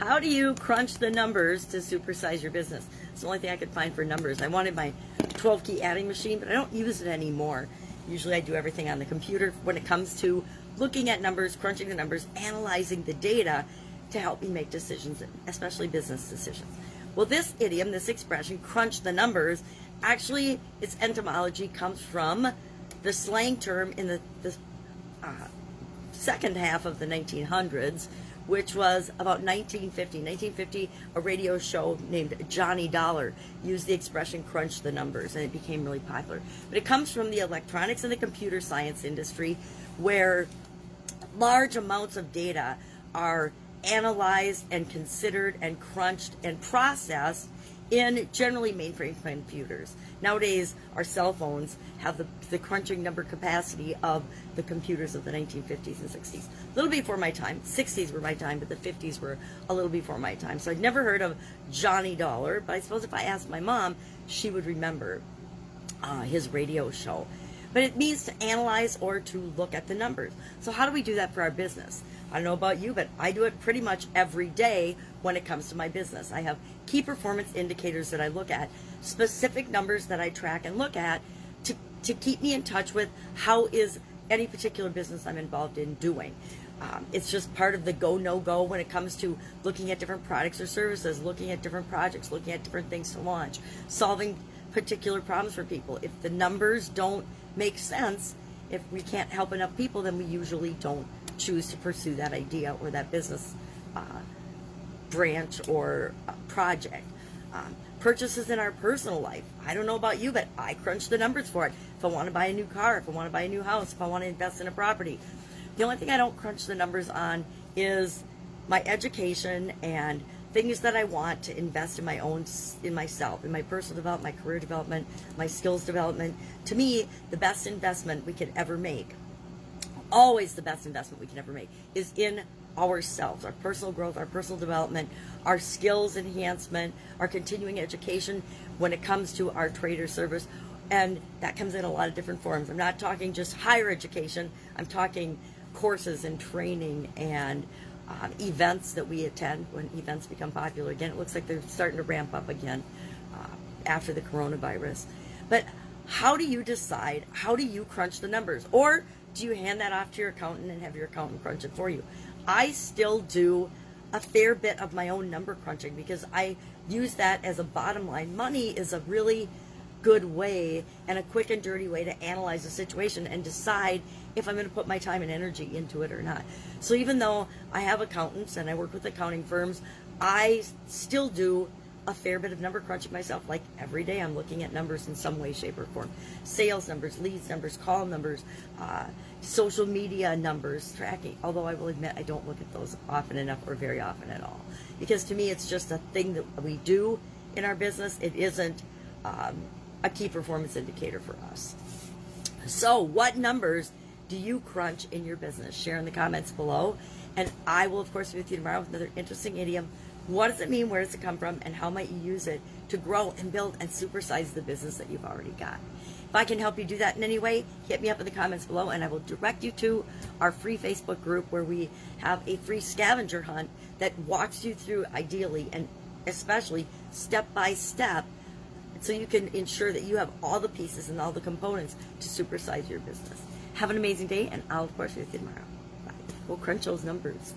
How do you crunch the numbers to supersize your business? It's the only thing I could find for numbers. I wanted my 12 key adding machine, but I don't use it anymore. Usually I do everything on the computer when it comes to looking at numbers, crunching the numbers, analyzing the data to help me make decisions, especially business decisions. Well, this idiom, this expression, crunch the numbers, actually its etymology comes from the slang term in the, the uh, second half of the 1900s, which was about 1950. 1950, a radio show named Johnny Dollar used the expression crunch the numbers, and it became really popular. But it comes from the electronics and the computer science industry, where large amounts of data are analyzed and considered and crunched and processed in generally mainframe computers. Nowadays, our cell phones have the, the crunching number capacity of the computers of the 1950s and 60s. A little before my time. 60s were my time, but the 50s were a little before my time. So I'd never heard of Johnny Dollar, but I suppose if I asked my mom, she would remember uh, his radio show. But it means to analyze or to look at the numbers. So, how do we do that for our business? I don't know about you, but I do it pretty much every day when it comes to my business. I have key performance indicators that I look at, specific numbers that I track and look at to, to keep me in touch with how is any particular business I'm involved in doing. Um, it's just part of the go no go when it comes to looking at different products or services, looking at different projects, looking at different things to launch, solving particular problems for people. If the numbers don't make sense, if we can't help enough people, then we usually don't choose to pursue that idea or that business uh, branch or uh, project. Um, purchases in our personal life. I don't know about you, but I crunch the numbers for it. If I want to buy a new car, if I want to buy a new house, if I want to invest in a property. The only thing I don't crunch the numbers on is my education and things that I want to invest in my own in myself, in my personal development, my career development, my skills development. To me, the best investment we could ever make, always the best investment we can ever make, is in ourselves, our personal growth, our personal development, our skills enhancement, our continuing education when it comes to our trader service. And that comes in a lot of different forms. I'm not talking just higher education, I'm talking courses and training and um, events that we attend when events become popular again. It looks like they're starting to ramp up again uh, after the coronavirus. But how do you decide? How do you crunch the numbers? Or do you hand that off to your accountant and have your accountant crunch it for you? I still do a fair bit of my own number crunching because I use that as a bottom line. Money is a really good way and a quick and dirty way to analyze a situation and decide if I'm going to put my time and energy into it or not. So even though I have accountants and I work with accounting firms, I still do a fair bit of number crunching myself. Like every day, I'm looking at numbers in some way, shape, or form sales numbers, leads numbers, call numbers, uh, social media numbers, tracking. Although I will admit, I don't look at those often enough or very often at all. Because to me, it's just a thing that we do in our business. It isn't um, a key performance indicator for us. So, what numbers do you crunch in your business? Share in the comments below. And I will, of course, be with you tomorrow with another interesting idiom. What does it mean? Where does it come from? And how might you use it to grow and build and supersize the business that you've already got? If I can help you do that in any way, hit me up in the comments below and I will direct you to our free Facebook group where we have a free scavenger hunt that walks you through, ideally and especially step by step, so you can ensure that you have all the pieces and all the components to supersize your business. Have an amazing day, and I'll, of course, see you tomorrow. Bye. We'll crunch those numbers.